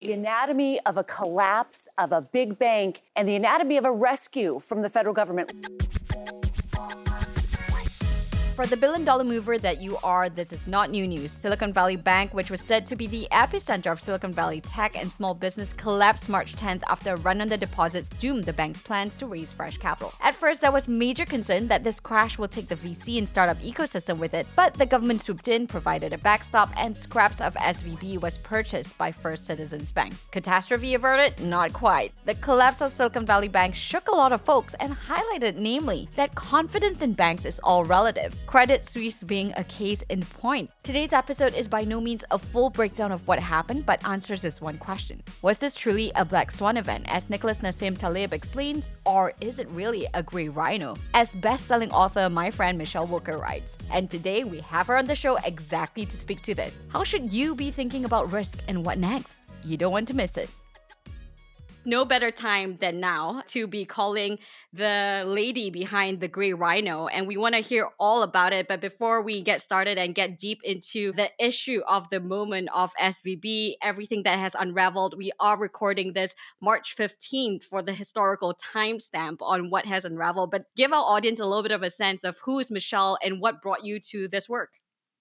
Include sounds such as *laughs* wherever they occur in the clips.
the anatomy of a collapse of a big bank and the anatomy of a rescue from the federal government. For the billion dollar mover that you are, this is not new news. Silicon Valley Bank, which was said to be the epicenter of Silicon Valley tech and small business, collapsed March 10th after a run on the deposits doomed the bank's plans to raise fresh capital. At first, there was major concern that this crash will take the VC and startup ecosystem with it, but the government swooped in, provided a backstop, and scraps of SVB was purchased by First Citizens Bank. Catastrophe averted? Not quite. The collapse of Silicon Valley Bank shook a lot of folks and highlighted, namely, that confidence in banks is all relative. Credit Suisse being a case in point. Today's episode is by no means a full breakdown of what happened, but answers this one question. Was this truly a black swan event, as Nicholas Nassim Taleb explains, or is it really a gray rhino? As best-selling author my friend Michele Wucker writes. And today we have her on the show exactly to speak to this. How should you be thinking about risk and what next? You don't want to miss it no better time than now to be calling the lady behind the gray rhino and we want to hear all about it. But before we get started and get deep into the issue of the moment of svb everything that has unraveled we are recording this march 15th for the historical timestamp on what has unraveled. But give our audience a little bit of a sense of who is Michele and what brought you to this work.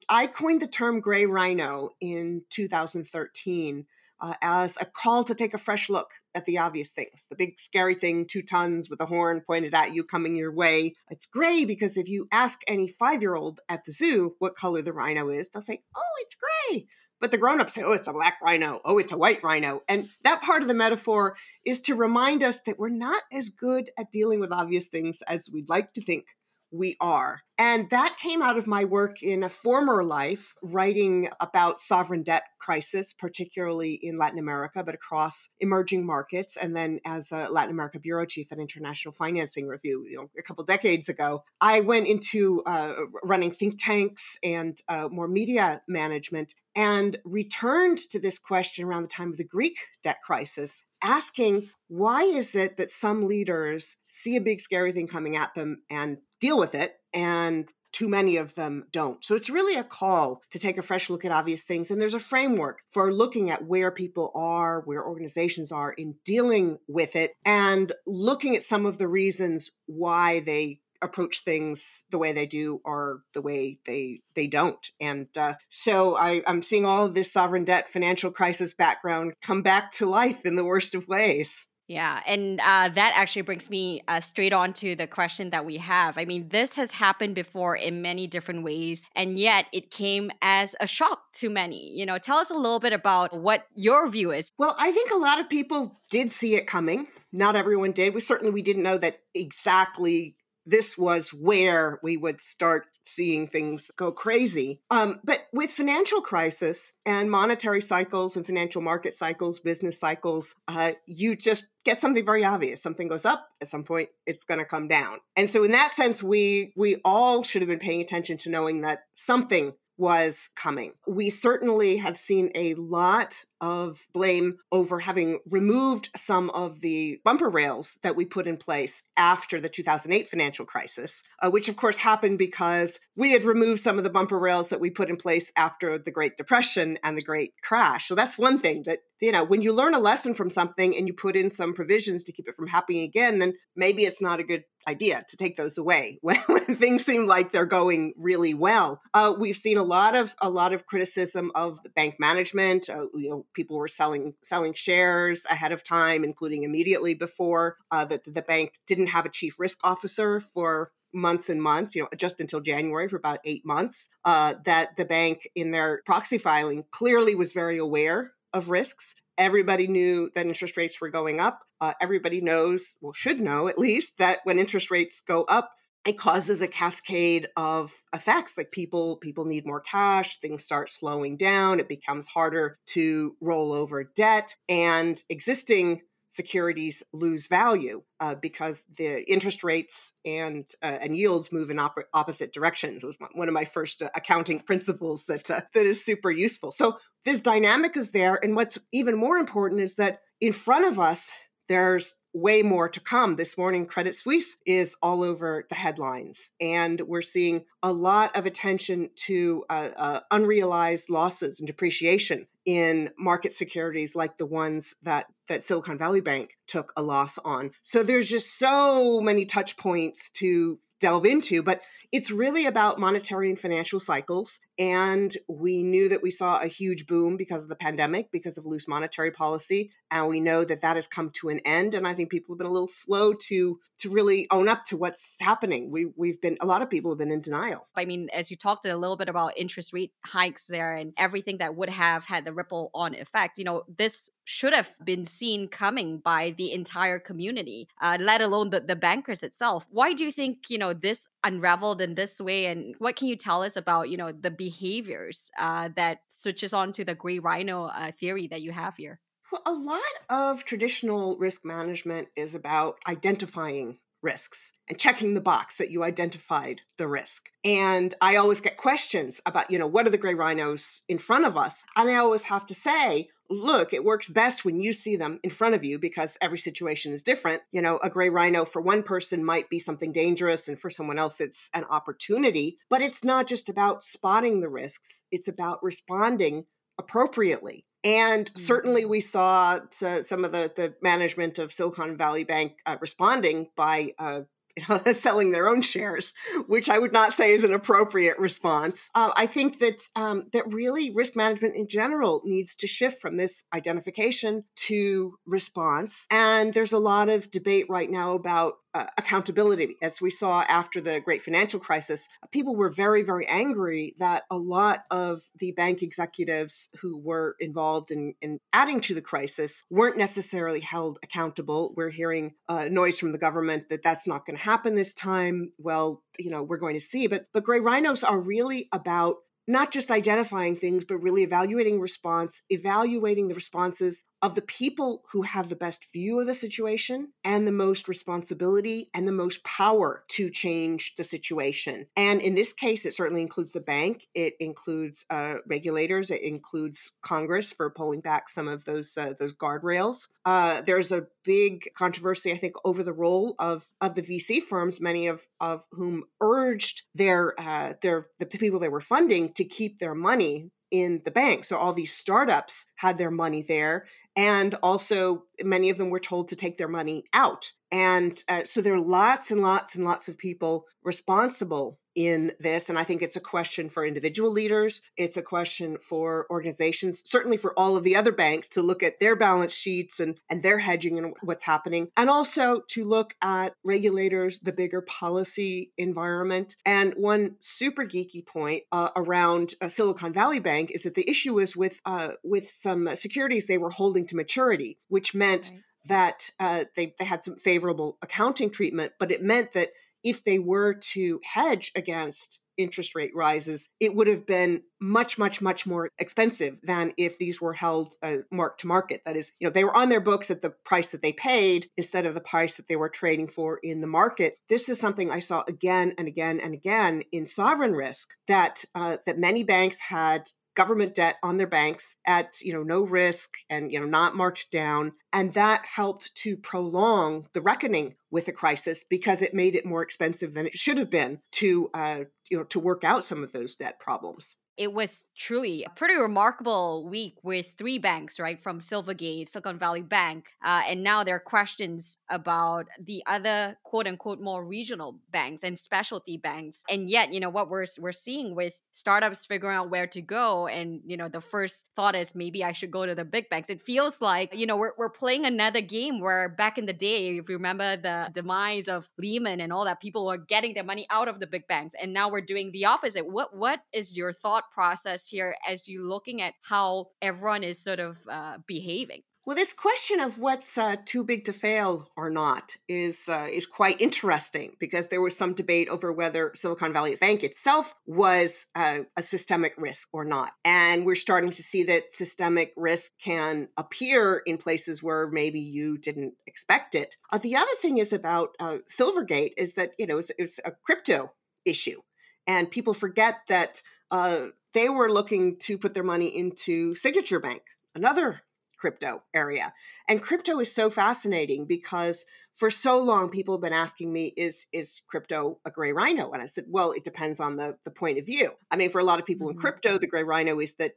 I coined the term gray rhino in 2013 uh, as a call to take a fresh look at the obvious things. The big scary thing, two tons with a horn pointed at you coming your way. It's gray because if you ask any five year old at the zoo what color the rhino is, they'll say, oh, it's gray. But the grown ups say, oh, it's a black rhino. Oh, it's a white rhino. And that part of the metaphor is to remind us that we're not as good at dealing with obvious things as we'd like to think we are. And that came out of my work in a former life, writing about sovereign debt crisis, particularly in Latin America, but across emerging markets. And then as a Latin America bureau chief at International Financing Review, you know, a couple decades ago, I went into uh, running think tanks and uh, more media management and returned to this question around the time of the Greek debt crisis, asking why is it that some leaders see a big scary thing coming at them and deal with it and too many of them don't. So it's really a call to take a fresh look at obvious things. And there's a framework for looking at where people are, where organizations are in dealing with it, and looking at some of the reasons why they approach things the way they do or the way they they don't and uh, so I, i'm seeing all of this sovereign debt financial crisis background come back to life in the worst of ways yeah, and uh, that actually brings me uh, straight on to the question that we have. I mean, this has happened before in many different ways, and yet it came as a shock to many. You know, tell us a little bit about what your view is. Well, I think a lot of people did see it coming. Not everyone did. We certainly we didn't know that exactly this was where we would start seeing things go crazy. Um, but with financial crisis and monetary cycles and financial market cycles, business cycles, uh, you just get something very obvious. Something goes up at some point, it's going to come down. And so, in that sense, we we all should have been paying attention to knowing that something was coming. We certainly have seen a lot of blame over having removed some of the bumper rails that we put in place after the 2008 financial crisis, uh, which of course happened because we had removed some of the bumper rails that we put in place after the Great Depression and the Great Crash. So that's one thing that, you know, when you learn a lesson from something and you put in some provisions to keep it from happening again, then maybe it's not a good idea to take those away *laughs* when, when things seem like they're going really well. Uh, we've seen a lot of a lot of criticism of the bank management. Uh, you know, people were selling selling shares ahead of time, including immediately before uh, that the bank didn't have a chief risk officer for months and months, you know, just until January for about eight months, uh, that the bank in their proxy filing clearly was very aware of risks. Everybody knew that interest rates were going up. Uh, everybody knows, well, should know at least, that when interest rates go up, it causes a cascade of effects like people people need more cash things start slowing down it becomes harder to roll over debt and existing securities lose value uh, because the interest rates and uh, and yields move in op- opposite directions. It was one of my first uh, accounting principles that uh, that is super useful. So this dynamic is there, and what's even more important is that in front of us there's way more to come. This morning, Credit Suisse is all over the headlines, and we're seeing a lot of attention to uh, uh, unrealized losses and depreciation in market securities like the ones that that Silicon Valley Bank took a loss on. So there's just so many touch points to delve into, but it's really about monetary and financial cycles. And we knew that we saw a huge boom because of the pandemic, because of loose monetary policy, and we know that that has come to an end. And I think people have been a little slow to to really own up to what's happening. We we've been a lot of people have been in denial. I mean, as you talked a little bit about interest rate hikes there and everything that would have had the ripple on effect, you know, this should have been seen coming by the entire community, uh, let alone the, the bankers itself. Why do you think you know this unraveled in this way and what can you tell us about you know the behaviors uh, that switches on to the gray rhino uh, theory that you have here well a lot of traditional risk management is about identifying risks and checking the box that you identified the risk. And I always get questions about, you know, what are the gray rhinos in front of us? And I always have to say, look, it works best when you see them in front of you because every situation is different. You know, a gray rhino for one person might be something dangerous, and for someone else, it's an opportunity. But it's not just about spotting the risks, it's about responding appropriately. And certainly, mm-hmm. we saw some of the, the management of Silicon Valley Bank uh, responding by uh, *laughs* selling their own shares, which I would not say is an appropriate response. Uh, I think that um, that really risk management in general needs to shift from this identification to response. And there's a lot of debate right now about uh, accountability. As we saw after the great financial crisis, people were very, very angry that a lot of the bank executives who were involved in, in adding to the crisis weren't necessarily held accountable. We're hearing uh, noise from the government that that's not going to happen this time. Well, you know, we're going to see. But but gray rhinos are really about not just identifying things, but really evaluating response, evaluating the responses of the people who have the best view of the situation and the most responsibility and the most power to change the situation. And in this case, it certainly includes the bank, it includes uh, regulators, it includes Congress for pulling back some of those uh, those guardrails. Uh, there's a big controversy, I think, over the role of of the VC firms, many of of whom urged their uh, their the people they were funding to keep their money in the bank. So all these startups had their money there. And also, many of them were told to take their money out. And uh, so there are lots and lots and lots of people responsible in this. And I think it's a question for individual leaders. It's a question for organizations, certainly for all of the other banks to look at their balance sheets and, and their hedging and what's happening. And also to look at regulators, the bigger policy environment. And one super geeky point uh, around uh, Silicon Valley Bank is that the issue is with, uh, with some securities they were holding to maturity, which meant right that uh, they, they had some favorable accounting treatment, but it meant that if they were to hedge against interest rate rises, it would have been much, much, much more expensive than if these were held uh, mark to market. That is, you know, they were on their books at the price that they paid instead of the price that they were trading for in the market. This is something I saw again and again and again in sovereign risk that uh, that many banks had government debt on their banks at you know no risk and you know not marked down and that helped to prolong the reckoning with the crisis because it made it more expensive than it should have been to uh, you know to work out some of those debt problems it was truly a pretty remarkable week with three banks, right? From Silvergate, Silicon Valley Bank, uh, and now there are questions about the other quote unquote more regional banks and specialty banks. And yet, you know, what we're we're seeing with startups figuring out where to go, and you know, the first thought is maybe I should go to the big banks. It feels like you know we're we're playing another game where back in the day, if you remember the demise of Lehman and all that, people were getting their money out of the big banks, and now we're doing the opposite. What what is your thought? Process here as you're looking at how everyone is sort of uh, behaving? Well, this question of what's uh, too big to fail or not is uh, is quite interesting because there was some debate over whether Silicon Valley Bank itself was uh, a systemic risk or not, and we're starting to see that systemic risk can appear in places where maybe you didn't expect it. Uh, the other thing is about uh, Silvergate is that you know it's, it's a crypto issue, and people forget that uh, they were looking to put their money into Signature Bank, another crypto area. And crypto is so fascinating because for so long people have been asking me, is is crypto a gray rhino? And I said, well, it depends on the, the point of view. I mean, for a lot of people mm-hmm. in crypto, the gray rhino is that that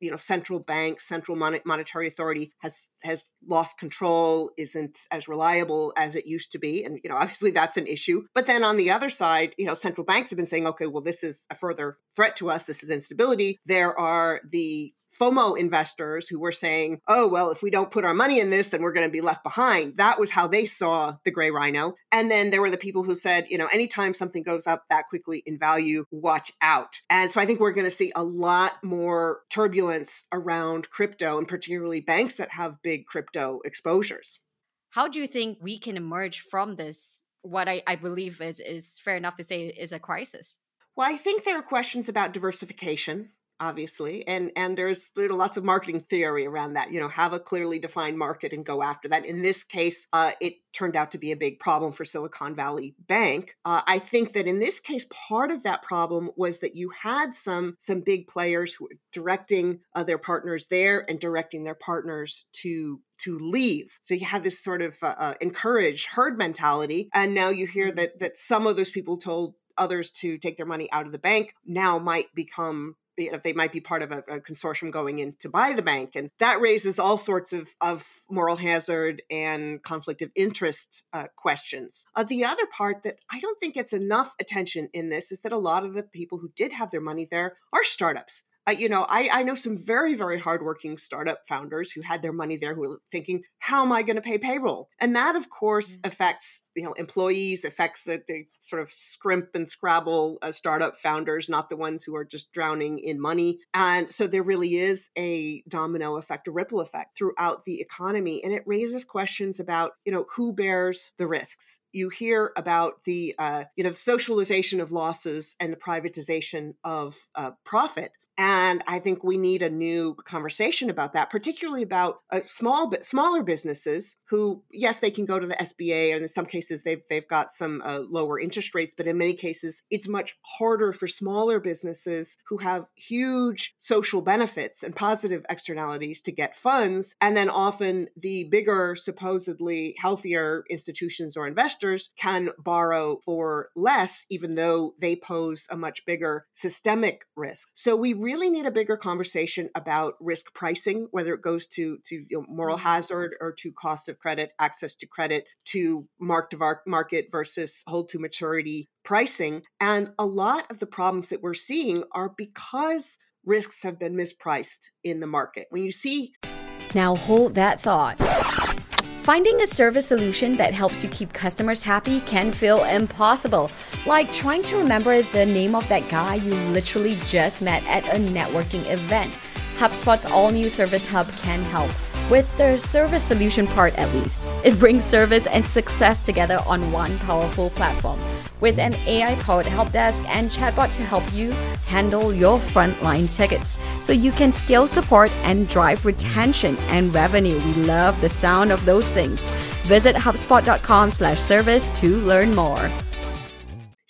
you know central bank central monetary authority has has lost control isn't as reliable as it used to be and you know *laughs* obviously that's an issue but then on the other side you know central banks have been saying okay well this is a further threat to us this is instability there are the FOMO investors who were saying, oh, well, if we don't put our money in this, then we're going to be left behind. That was how they saw the gray rhino. And then there were the people who said, you know, anytime something goes up that quickly in value, watch out. And so I think we're going to see a lot more turbulence around crypto and particularly banks that have big crypto exposures. How do you think we can emerge from this? What I, I believe is, is fair enough to say is a crisis. Well, I think there are questions about diversification obviously and and there's there's lots of marketing theory around that you know have a clearly defined market and go after that in this case uh, it turned out to be a big problem for silicon valley bank uh, i think that in this case part of that problem was that you had some some big players who were directing uh, their partners there and directing their partners to to leave. So you have this sort of uh, uh, encourage herd mentality, and now you hear mm-hmm. that that some of those people told others to take their money out of the bank now might become you know, they might be part of a, a, consortium going in to buy the bank. And that raises all sorts of, of moral hazard and conflict of interest uh, questions. Uh, the other part that I don't think gets enough attention in this is that a lot of the people who did have their money there are startups uh, you know, I, I know some very, very hardworking startup founders who had their money there who were thinking, how am I going to pay payroll? And that, of course, mm-hmm. affects, you know, employees, affects the, the sort of scrimp and scrabble uh, startup founders, not the ones who are just drowning in money. And so there really is a domino effect, a ripple effect throughout the economy. And it raises questions about, you know, who bears the risks you hear about the uh, you know the socialization of losses and the privatization of uh, profit and I think we need a new conversation about that, particularly about uh, small, but smaller businesses who, yes, they can go to the SBA, and in some cases they've they've got some uh, lower interest rates, but in many cases it's much harder for smaller businesses who have huge social benefits and positive externalities to get funds, and then often the bigger, supposedly healthier institutions or investors can borrow for less, even though they pose a much bigger systemic risk. So we really need a bigger conversation about risk pricing, whether it goes to to you know, moral mm-hmm. hazard or to cost of credit, access to credit, to mark to market versus hold to maturity pricing. And a lot of the problems that we're seeing are because risks have been mispriced in the market. When you see now hold that thought. Finding a service solution that helps you keep customers happy can feel impossible, like trying to remember the name of that guy you literally just met at a networking event. HubSpot's all new Service Hub can help with their service solution part at least. It brings service and success together on one powerful platform with an AI powered help desk and chatbot to help you handle your frontline tickets so you can scale support and drive retention and revenue. We love the sound of those things. Visit hubspot.com/service to learn more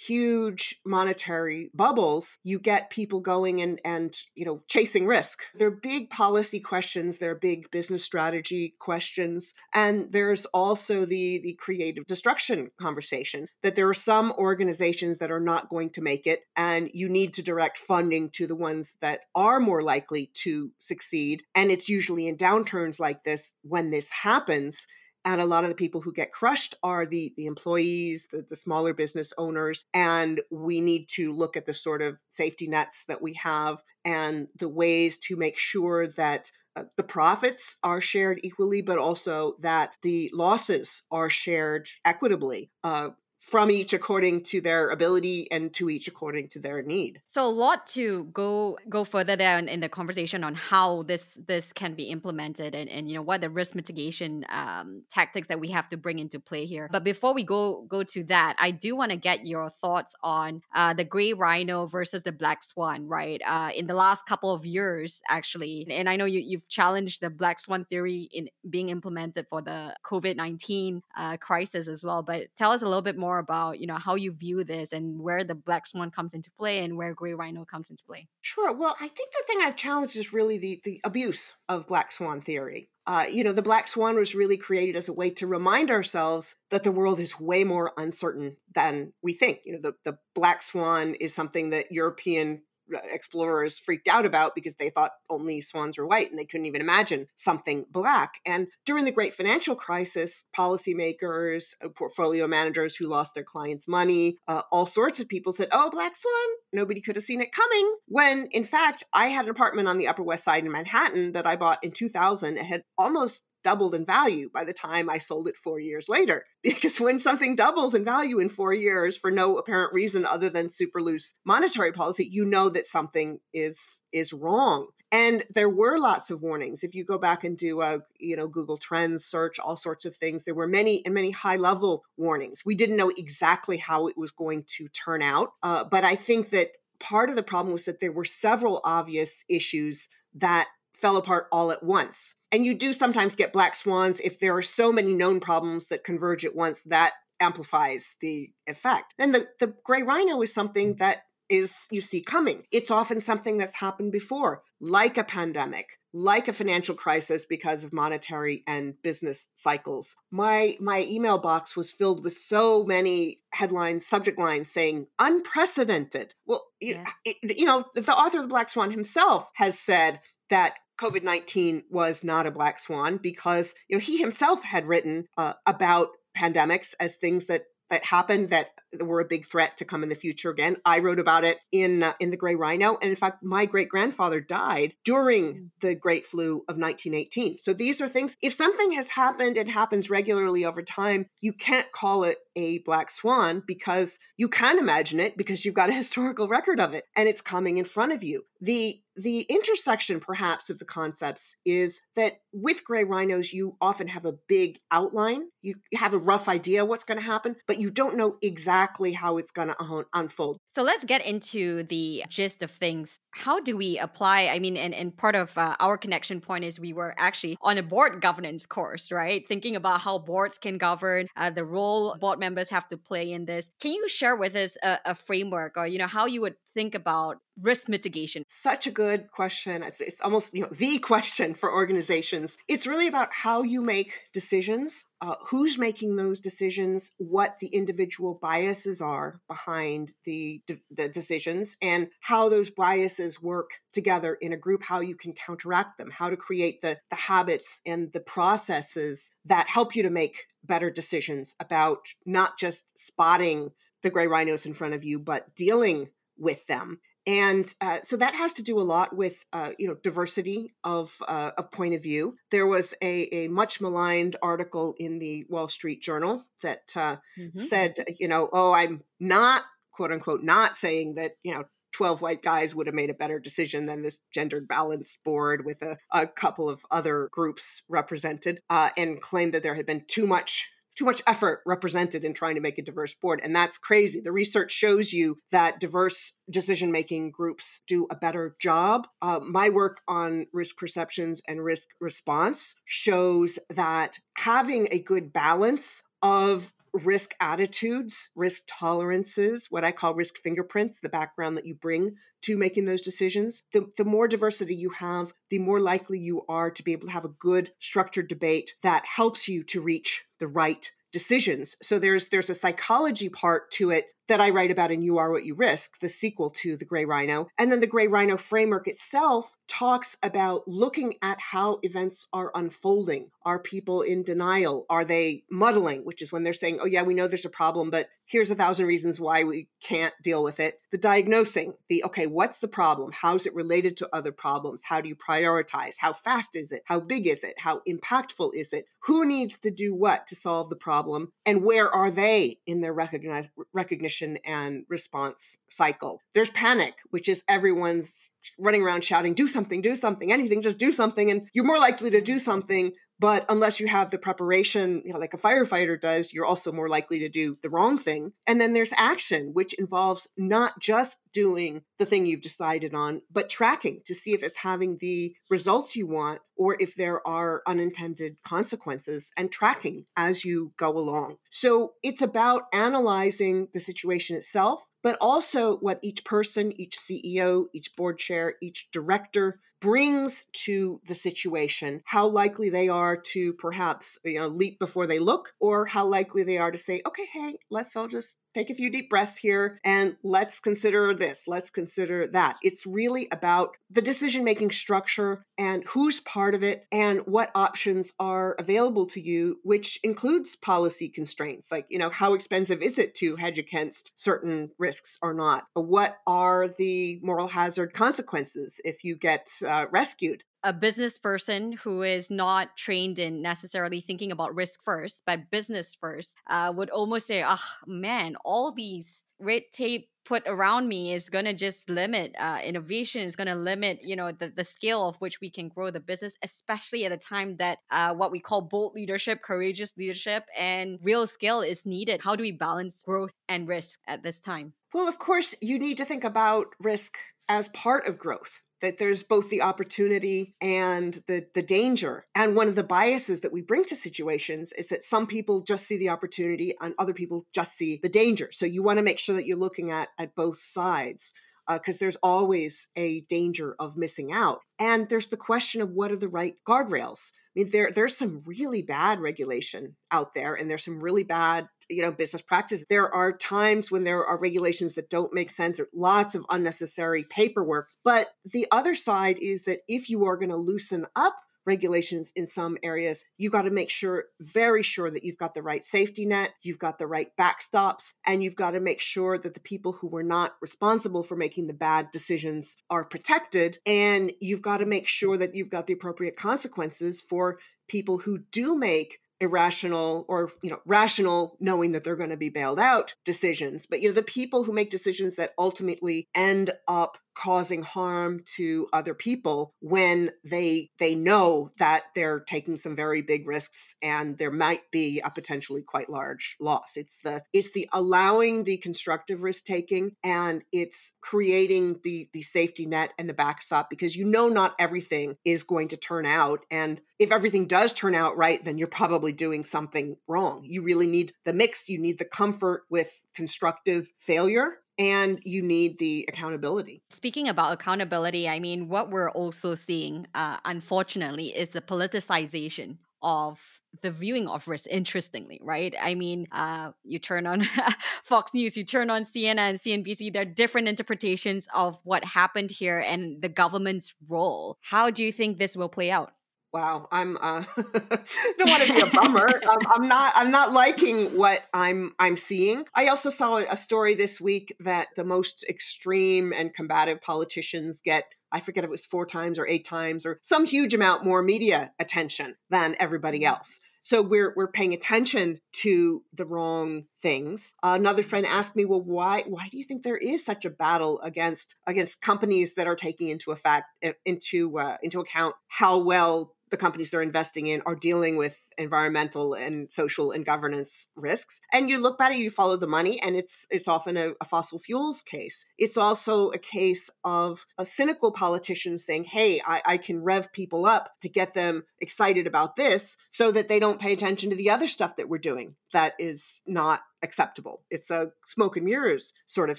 huge monetary bubbles, you get people going and and you know chasing risk. They're big policy questions, they're big business strategy questions, and there's also the the creative destruction conversation that there are some organizations that are not going to make it and you need to direct funding to the ones that are more likely to succeed and it's usually in downturns like this when this happens and a lot of the people who get crushed are the the employees the, the smaller business owners and we need to look at the sort of safety nets that we have and the ways to make sure that uh, the profits are shared equally, but also that the losses are shared equitably. Uh, from each according to their ability and to each according to their need. So a lot to go go further there in, in the conversation on how this this can be implemented and, and you know what the risk mitigation um, tactics that we have to bring into play here. But before we go go to that, I do want to get your thoughts on uh, the gray rhino versus the black swan. Right, uh, in the last couple of years, actually, and I know you you've challenged the black swan theory in being implemented for the COVID nineteen uh, crisis as well. But tell us a little bit more more about, you know, how you view this and where the black swan comes into play and where gray rhino comes into play. Sure. Well, I think the thing I've challenged is really the the abuse of black swan theory. Uh, you know, the black swan was really created as a way to remind ourselves that the world is way more uncertain than we think. You know, the, the black swan is something that European explorers freaked out about because they thought only swans were white and they couldn't even imagine something black. And during the great financial crisis, policymakers, uh, portfolio managers who lost their clients' money, uh, all sorts of people said, Oh, black swan, nobody could have seen it coming. When in fact, I had an apartment on the Upper West Side in Manhattan that I bought in 2000. It had almost doubled in value by the time I sold it four years later. *laughs* Because when something doubles in value in four years for no apparent reason other than super loose monetary policy, you know that something is is wrong. And there were lots of warnings. If you go back and do a you know Google Trends search, all sorts of things, there were many and many high level warnings. We didn't know exactly how it was going to turn out, uh, but I think that part of the problem was that there were several obvious issues that fell apart all at once. And you do sometimes get black swans if there are so many known problems that converge at once that amplifies the effect. And the, the gray rhino is something mm. that is you see coming. It's often something that's happened before, like a pandemic, like a financial crisis because of monetary and business cycles. My my email box was filled with so many headlines, subject lines saying unprecedented. Well, yeah. it, you know, the author of the Black Swan himself has said that COVID 19 was not a black swan because you know he himself had written uh, about pandemics as things that that happened that were a big threat to come in the future again. I wrote about it in uh, in the Gray Rhino, and in fact, my great grandfather died during mm. the Great Flu of 1918. So these are things. If something has happened and happens regularly over time, you can't call it a black swan because you can imagine it because you've got a *laughs* historical record of it and it's coming in front of you. The the intersection perhaps of the concepts is that with gray rhinos you often have a big outline. You have a rough idea what's going to happen but you don't know exactly how it's going to unfold. So let's get into the gist of things. How do we apply i mean and, and part of uh, our connection point is we were actually on a board governance course right? Thinking about how boards can govern uh, the role board members have to play in this can you share with us a, a framework or you know how you would think about risk mitigation? Such a good question. It's, it's almost you know the *laughs* question for organizations. It's really about how you make decisions, uh, who's making those decisions, what the individual biases are behind the, the decisions, and how those biases work together in a group, how you can counteract them, how to create the, the habits and the processes that help you to make better decisions about not just spotting the gray rhinos in front of you, but dealing with them and uh, so that has to do a lot with uh, you know diversity of uh, of point of view. There was a, a much maligned article in the Wall Street Journal that uh, mm-hmm. said you know oh I'm not quote unquote not saying that you know 12 white guys would have made a better decision than this gendered balance board with a, a couple of other groups represented uh, and claimed that there had been too much too much effort represented in trying to make a diverse board. And that's crazy. The research shows you that diverse decision making groups do a better job. Uh, my work on risk perceptions and risk response shows that having a good balance of risk attitudes, risk tolerances, what I call risk fingerprints, the background that you bring to making those decisions. The, the more diversity you have, the more likely you are to be able to have a good structured debate that helps you to reach the right decisions. So there's there's a psychology part to it that I write about in You Are What You Risk, the sequel to The Gray Rhino. And then the Gray Rhino framework itself talks about looking at how events are unfolding. Are people in denial? Are they muddling, which is when they're saying, oh, yeah, we know there's a problem, but here's a thousand reasons why we can't deal with it. The diagnosing, the okay, what's the problem? How's it related to other problems? How do you prioritize? How fast is it? How big is it? How impactful is it? Who needs to do what to solve the problem? And where are they in their recognize, recognition and response cycle? There's panic, which is everyone's running around shouting, do something, do something, anything, just do something. And you're more likely to do something But unless you have the preparation, you know, like a firefighter does, you're also more likely to do the wrong thing. And then there's action, which involves not just doing the thing you've decided on, but tracking to see if it's having the results you want or if there are unintended consequences and tracking as you go along. So it's about analyzing the situation itself, but also what each person, each CEO, each board chair, each director brings to the situation, how likely they are to perhaps, you know, leap before they look, or how likely they are to say, okay, hey, let's all just take a few deep breaths here and let's consider this, let's consider that. It's really about the decision making structure and who's part of it and what options are available to you, which includes policy constraints like, you know, how expensive is it to hedge against certain risks or not? What are the moral hazard consequences if you get uh, rescued? A business person who is not trained in necessarily thinking about risk first, but business first, uh, would almost say, "Ah, oh, man, all these red tape put around me is going to just limit uh, innovation is going to limit you know the, the scale of which we can grow the business especially at a time that uh, what we call bold leadership courageous leadership and real scale is needed. How do we balance growth and risk at this time? Well of course you need to think about risk as part of growth that there's both the opportunity and the the danger. And one of the biases that we bring to situations is that some people just see the opportunity and other people just see the danger. So you want to make sure that you're looking at at both sides because uh, there's always a danger of missing out. And there's the question of what are the right guardrails. I mean, there there's some really bad regulation out there, and there's some really bad, you know, business practice. There are times when there are regulations that don't make sense, or lots of unnecessary paperwork. But the other side is that if you are going to loosen up regulations in some areas, you got to make sure, very sure, that you've got the right safety net, you've got the right backstops, and you've got to make sure that the people who were not responsible for making the bad decisions are protected. And you've got to make sure that you've got the appropriate consequences for people who do make irrational or you know rational knowing that they're going to be bailed out decisions but you know the people who make decisions that ultimately end up causing harm to other people when they they know that they're taking some very big risks and there might be a potentially quite large loss. It's the it's the allowing the constructive risk taking and it's creating the the safety net and the backstop because you know not everything is going to turn out. And if everything does turn out right then you're probably doing something wrong. You really need the mix. You need the comfort with constructive failure and you need the accountability. Speaking about accountability, I mean, what we're also seeing, uh, unfortunately, is the politicization of the viewing of risk interestingly right? I mean uh, you turn on *laughs* fox news you turn on cnn and cnbc there are different interpretations of what happened here and the government's role. How do you think this will play out Wow, I'm uh *laughs* don't want to be a bummer. *laughs* um, I'm not I'm not liking what I'm I'm seeing. I also saw a story this week that the most extreme and combative politicians get I forget if it was four times or eight times or some huge amount more media attention than everybody mm-hmm. else. So we're we're paying attention to the wrong things. Uh, another friend asked me, "Well, why why do you think there is such a battle against against companies that are taking into effect into uh, into account how well the companies they're investing in are dealing with environmental and social and governance risks. And you look and you follow the money, and it's it's often a, a fossil fuels case. It's also a case of a cynical politician saying, "Hey, I, I can rev people up to get them excited about this, so that they don't pay attention to the other stuff that we're doing that is not acceptable. It's a smoke and mirrors sort of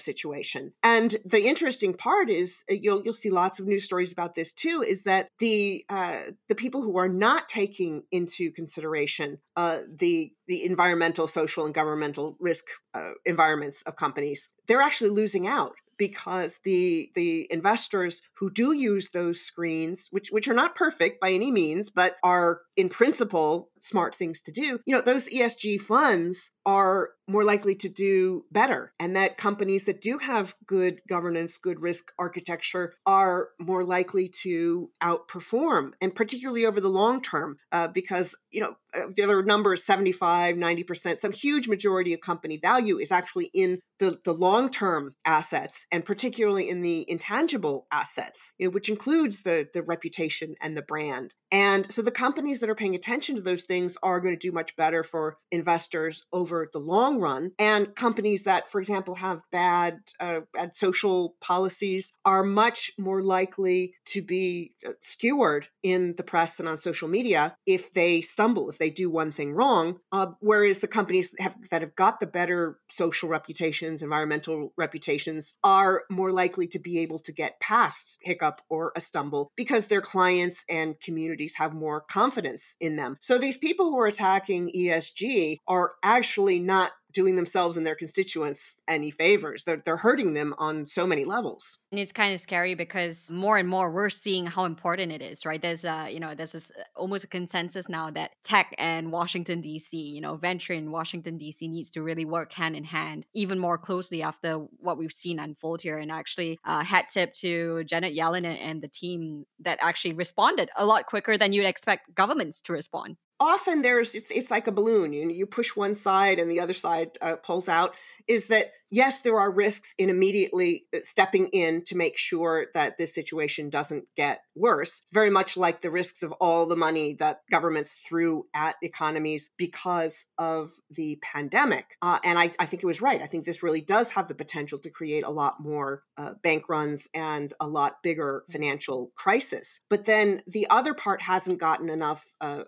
situation. And the interesting part is uh, you'll you'll see lots of news stories about this too. Is that the uh, the people who are not taking into consideration uh, the the environmental, social, and governmental risk uh, environments of companies, they're actually losing out because the the investors who do use those screens which which are not perfect by any means but are in principle smart things to do you know those ESG funds are more likely to do better and that companies that do have good governance good risk architecture are more likely to outperform and particularly over the long term uh, because you know uh, the other number is 75 90% some huge majority of company value is actually in the, the long term assets and particularly in the intangible assets you know which includes the the reputation and the brand And so the companies that are paying attention to those things are going to do much better for investors over the long run. And companies that, for example, have bad, uh, bad social policies are much more likely to be uh, skewered in the press and on social media if they stumble, if they do one thing wrong. Uh, whereas the companies that have, that have got the better social reputations, environmental reputations, are more likely to be able to get past hiccup or a stumble because their clients and communities have more confidence in them. So these people who are attacking ESG are actually not doing themselves and their constituents any favors. They're, they're hurting them on so many levels. And it's kind of scary because more and more we're seeing how important it is, right? There's a, you know, there's this uh, almost a consensus now that tech and Washington D.C., you know, venture in Washington D.C. needs to really work hand in hand even more closely after what we've seen unfold here. And actually, uh, hat tip to Janet Yellen and the team that actually responded a lot quicker than you'd expect governments to respond often there's it's it's like a balloon you you push one side and the other side uh, pulls out is that yes there are risks in immediately uh, stepping in to make sure that this situation doesn't get worse very much like the risks of all the money that governments threw at economies because of the pandemic. Uh, and I, I think it was right. I think this really does have the potential to create a lot more uh, bank runs and a lot bigger financial crisis. But then the other part hasn't gotten enough uh,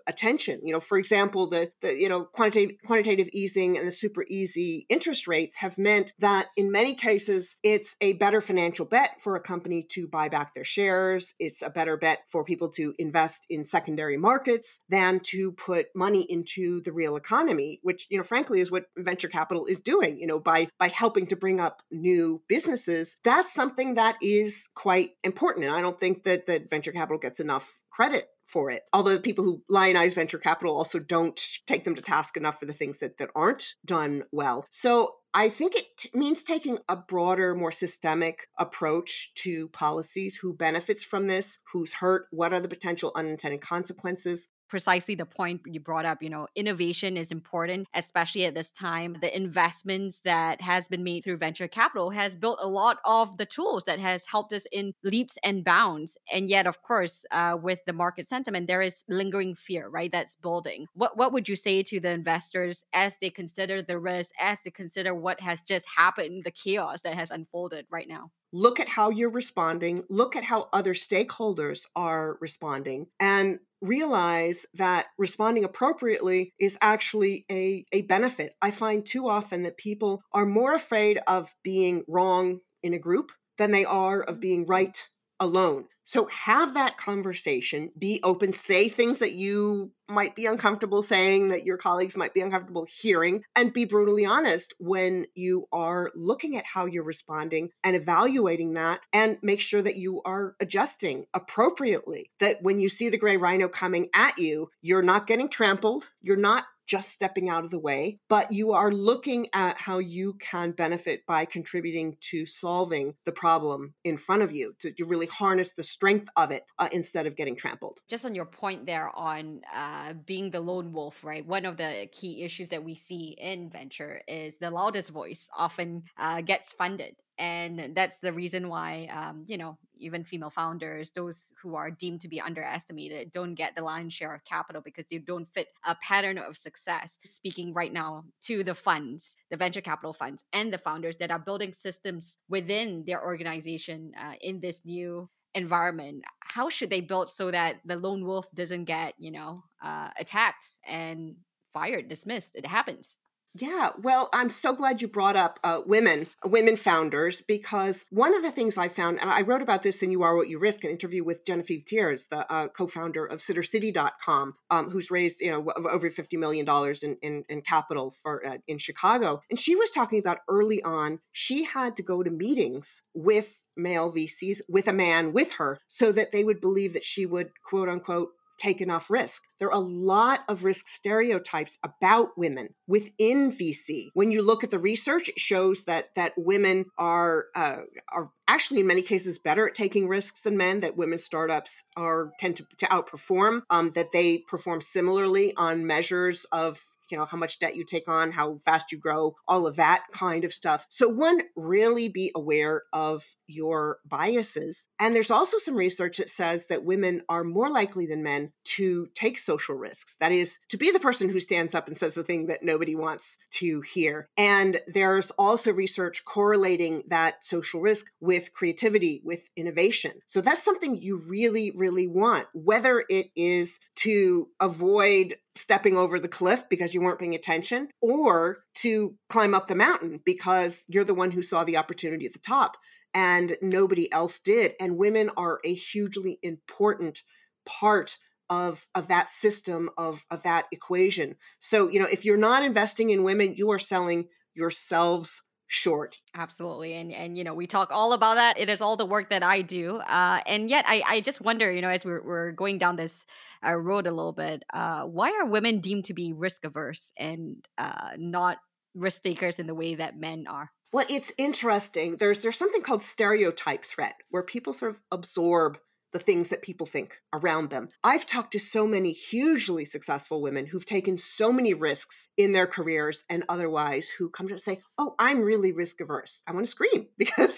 attention you know, for example, the, the you know quantitative quantitative easing and the super easy interest rates have meant that in many cases it's a better financial bet for a company to buy back their shares. It's a better bet for people to invest in secondary markets than to put money into the real economy, which you know, frankly, is what venture capital is doing. You know, by by helping to bring up new businesses, that's something that is quite important. And I don't think that that venture capital gets enough credit for it. Although the people who lionize venture capital also don't take them to task enough for the things that, that aren't done well. So I think it t- means taking a broader, more systemic approach to policies. Who benefits from this? Who's hurt? What are the potential unintended consequences? Precisely the point you brought up you know innovation is important especially at this time. The investments that has been made through venture capital has built a lot of the tools that has helped us in leaps and bounds. And yet of course uh, with the market sentiment there is lingering fear right that's building. What what would you say to the investors as they consider the risk as they consider what has just happened the chaos that has unfolded right now? Look at how you're responding, look at how other stakeholders are responding, and realize that responding appropriately is actually a, a benefit. I find too often that people are more afraid of being wrong in a group than they are of mm-hmm. being right alone. So have that conversation, be open, say things that you might be uncomfortable saying, that your colleagues might be uncomfortable hearing, and be brutally honest when you are looking at how you're responding and evaluating that, and make sure that you are adjusting appropriately. That when you see the gray rhino coming at you, you're not getting trampled, you're not just stepping out of the way, but you are looking at how you can benefit by contributing to solving the problem in front of you to, to really harness the strength of it uh, instead of getting trampled. Just on your point there on uh, being the lone wolf, right? One of the key issues that we see in venture is the loudest voice often uh, gets funded and that's the reason why um, you know even female founders those who are deemed to be underestimated don't get the lion's share of capital because they don't fit a pattern of success. Speaking right now to the funds the venture capital funds and the founders that are building systems within their organization uh, in this new environment how should they build so that the lone wolf doesn't get you know uh, attacked and fired dismissed? It happens yeah, well, I'm so glad you brought up uh, women, women founders, because one of the things I found, and I wrote about this in You Are What You Risk, an interview with Genevieve Thiers, the uh, co-founder of SitterCity.com, um, who's raised you know over fifty million dollars in, in, in capital for uh, in Chicago, and she was talking about early on she had to go to meetings with male VCs with a man with her so that they would believe that she would quote unquote take enough risk. There are a lot of risk stereotypes about women within VC. When you look at the research, it shows that that women are uh, are actually in many cases better at taking risks than men. That women startups are tend to, to outperform. Um, that they perform similarly on measures of you know, how much debt you take on, how fast you grow, all of that kind of stuff. So, one, really be aware of your biases. And there's also some research that says that women are more likely than men to take social risks. That is, to be the person who stands up and says the thing that nobody wants to hear. And there's also research correlating that social risk with creativity, with innovation. So that's something you really, really want, whether it is to avoid stepping over the cliff because you weren't paying attention or to climb up the mountain because you're the one who saw the opportunity at the top and nobody else did. And women are a hugely important part of of that system of of that equation. So, you know, if you're not investing in women, you are selling yourselves short. Absolutely. And and you know, we talk all about that. It is all the work that I do. Uh and yet I I just wonder, you know, as we're we're going down this uh, road a little bit, uh why are women deemed to be risk averse and uh not risk takers in the way that men are? Well, it's interesting. There's there's something called stereotype threat where people sort of absorb the things that people think around them. I've talked to so many hugely successful women who've taken so many risks in their careers and otherwise who come to say, "Oh, I'm really risk averse." I want to scream *laughs* because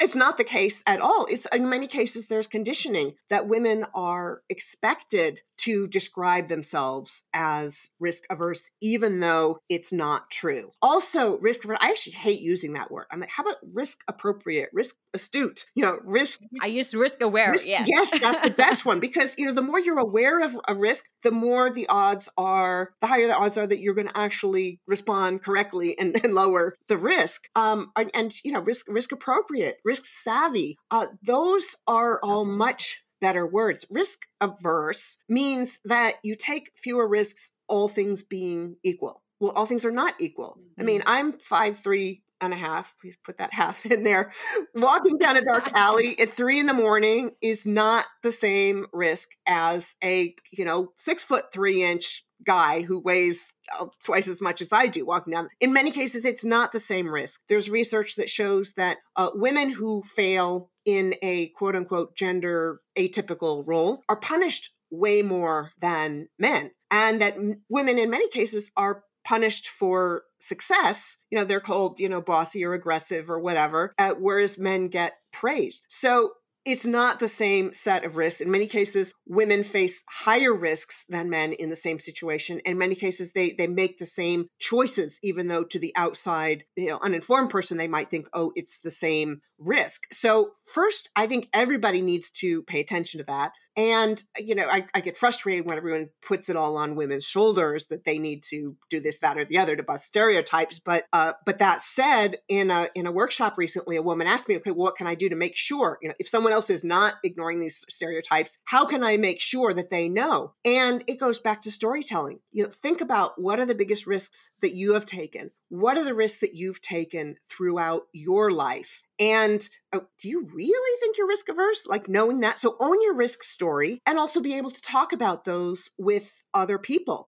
it's not the case at all. It's in many cases there's conditioning that women are expected to describe themselves as risk averse even though it's not true. Also, risk averse, I actually hate using that word. I'm like, how about risk appropriate, risk astute, you know, risk I use risk aware. Risk, yes yes, that's the *laughs* best one because you know the more you're aware of a risk, the more the odds are, the higher the odds are that you're going to actually respond correctly and, and lower the risk. Um, and, and, you know, risk risk appropriate, risk savvy. Uh, those are all much better words. Risk averse means that you take fewer risks, all things being equal. Well, all things are not equal. Mm-hmm. I mean, mm-hmm. I'm five three and a half, please put that half *laughs* in there. Walking down a dark alley *laughs* at three in the morning is not the same risk as a, you know, six foot three inch guy who weighs uh, twice as much as I do walking down. In many cases, it's not the same risk. There's research that shows that uh, women who fail in a quote unquote gender atypical role are punished way more than men. And that m- women, in many cases, are punished for success, you know, they're called, you know, bossy or aggressive or whatever, uh, whereas men get praised. So it's not the same set of risks. In many cases, women face higher risks than men in the same situation. In many cases, they they make the same choices, even though to the outside, you know, uninformed person, they might think, oh, it's the same risk. So first, I think everybody needs to pay attention to that. And, you know, I, I, get frustrated when everyone puts it all on women's shoulders that they need to do this, that, or the other to bust stereotypes. But uh, but that said, in a in a workshop recently, a woman asked me, okay, well, what can I do to make sure, you know, if someone else is not ignoring these stereotypes, how can I make sure that they know? And it goes back to storytelling. You know, think about what are the biggest risks that you have taken? What are the risks that you've taken throughout your life? And oh, do you really think you're risk averse? Like knowing that. So own your risk story and also be able to talk about those with other people.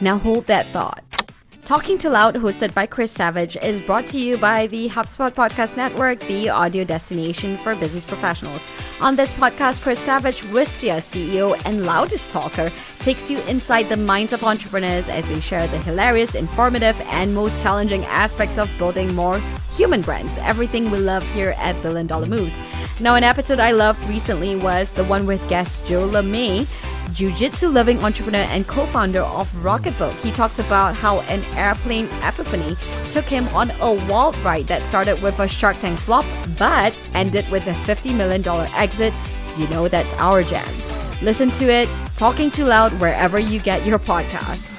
Now hold that thought. Talking Too Loud, hosted by Chris Savage, is brought to you by the HubSpot Podcast Network, the audio destination for business professionals. On this podcast, Chris Savage, Wistia CEO and loudest talker, takes you inside the minds of entrepreneurs as they share the hilarious, informative, and most challenging aspects of building more human brands. Everything we love here at Billion Dollar Moves. Now, an episode I loved recently was the one with guest Joe Lemay Jiu-Jitsu loving entrepreneur and co-founder of Rocketbook. He talks about how an airplane epiphany took him on a wild ride that started with a Shark Tank flop but ended with a $50 million exit. You know that's our jam. Listen to it, talking too loud wherever you get your podcasts.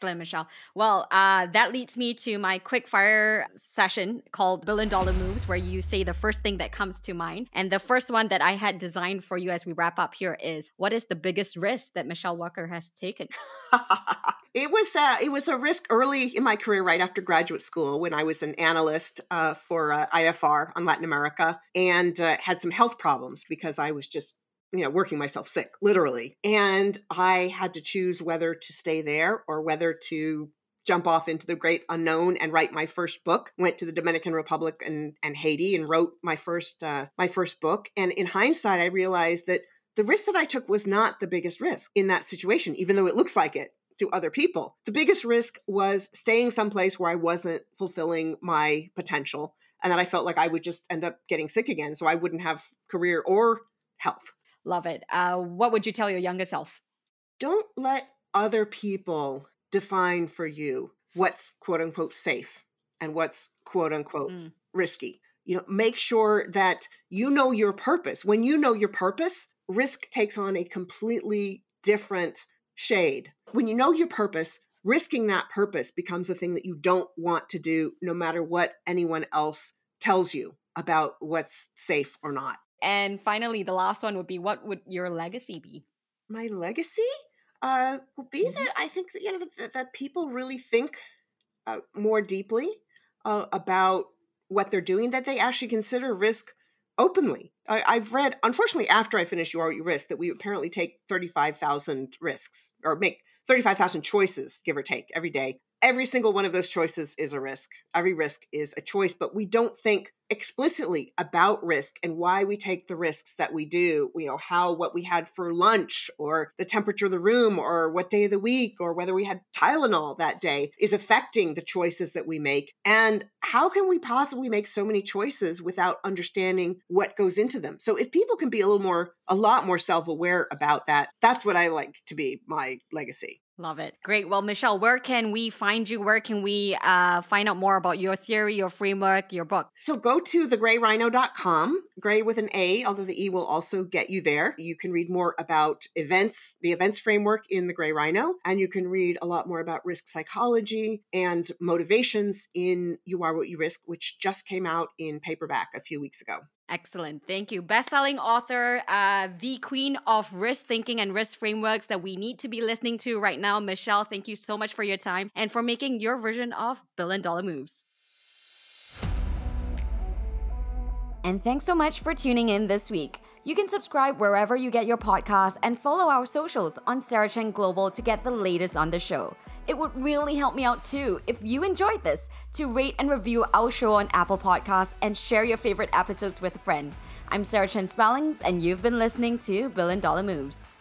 Excellent, Michele. Well, uh, that leads me to my quick fire session called Billion Dollar Moves, where you say the first thing that comes to mind. And the first one that I had designed for you as we wrap up here is what is the biggest risk that Michele Wucker has taken? *laughs* *laughs* it was uh, it was a risk early in my career, right after graduate school, when I was an analyst uh, for uh, IFR on Latin America, and uh, had some health problems because I was just you know, working myself sick, literally. And I had to choose whether to stay there or whether to jump off into the great unknown and write my first book. Went to the Dominican Republic and, and Haiti and wrote my first uh, my first book. And in hindsight, I realized that the risk that I took was not the biggest risk in that situation, even though it looks like it to other people. The biggest risk was staying someplace where I wasn't fulfilling my potential and that I felt like I would just end up getting sick again. So I wouldn't have career or health. Love it. Uh, what would you tell your younger self? Don't let other people define for you what's quote unquote safe and what's quote unquote mm. risky. You know, make sure that you know your purpose. When you know your purpose, risk takes on a completely different shade. When you know your purpose, risking that purpose becomes a thing that you don't want to do no matter what anyone else tells you about what's safe or not. And finally, the last one would be what would your legacy be? My legacy uh, would be mm-hmm. that I think that, you know, that, that people really think uh, more deeply uh, about what they're doing, that they actually consider risk openly. I, have read, unfortunately, after I finished You Are What You Risk, that we apparently take 35,000 risks or make 35,000 choices, give or take, every day every single one of those choices is a risk. Every risk is a choice, but we don't think explicitly about risk and why we take the risks that we do. You know, how what we had for lunch or the temperature of the room or what day of the week or whether we had Tylenol that day is affecting the choices that we make. And how can we possibly make so many choices without understanding what goes into them? So if people can be a little more, a lot more self aware about that, that's what I like to be my legacy. Love it. Great. Well, Michele, where can we find you? Where can we uh, find out more about your theory, your framework, your book? So go to thegrayrhino.com, gray with an A, although the E will also get you there. You can read more about events, the events framework in the Gray Rhino, and you can read a lot more about risk psychology and motivations in You Are What You Risk, which just came out in paperback a few weeks ago. Excellent. Thank you. Best-selling author, uh, the queen of risk thinking and risk frameworks that we need to be listening to right now. Michele, thank you so much for your time and for making your version of Billion Dollar Moves. And thanks so much for tuning in this week. You can subscribe wherever you get your podcasts and follow our socials on Sarah Chen Global to get the latest on the show. It would really help me out too if you enjoyed this to rate and review our show on Apple Podcasts and share your favorite episodes with a friend. I'm Sarah Chen Spellings, and you've been listening to Billion Dollar Moves.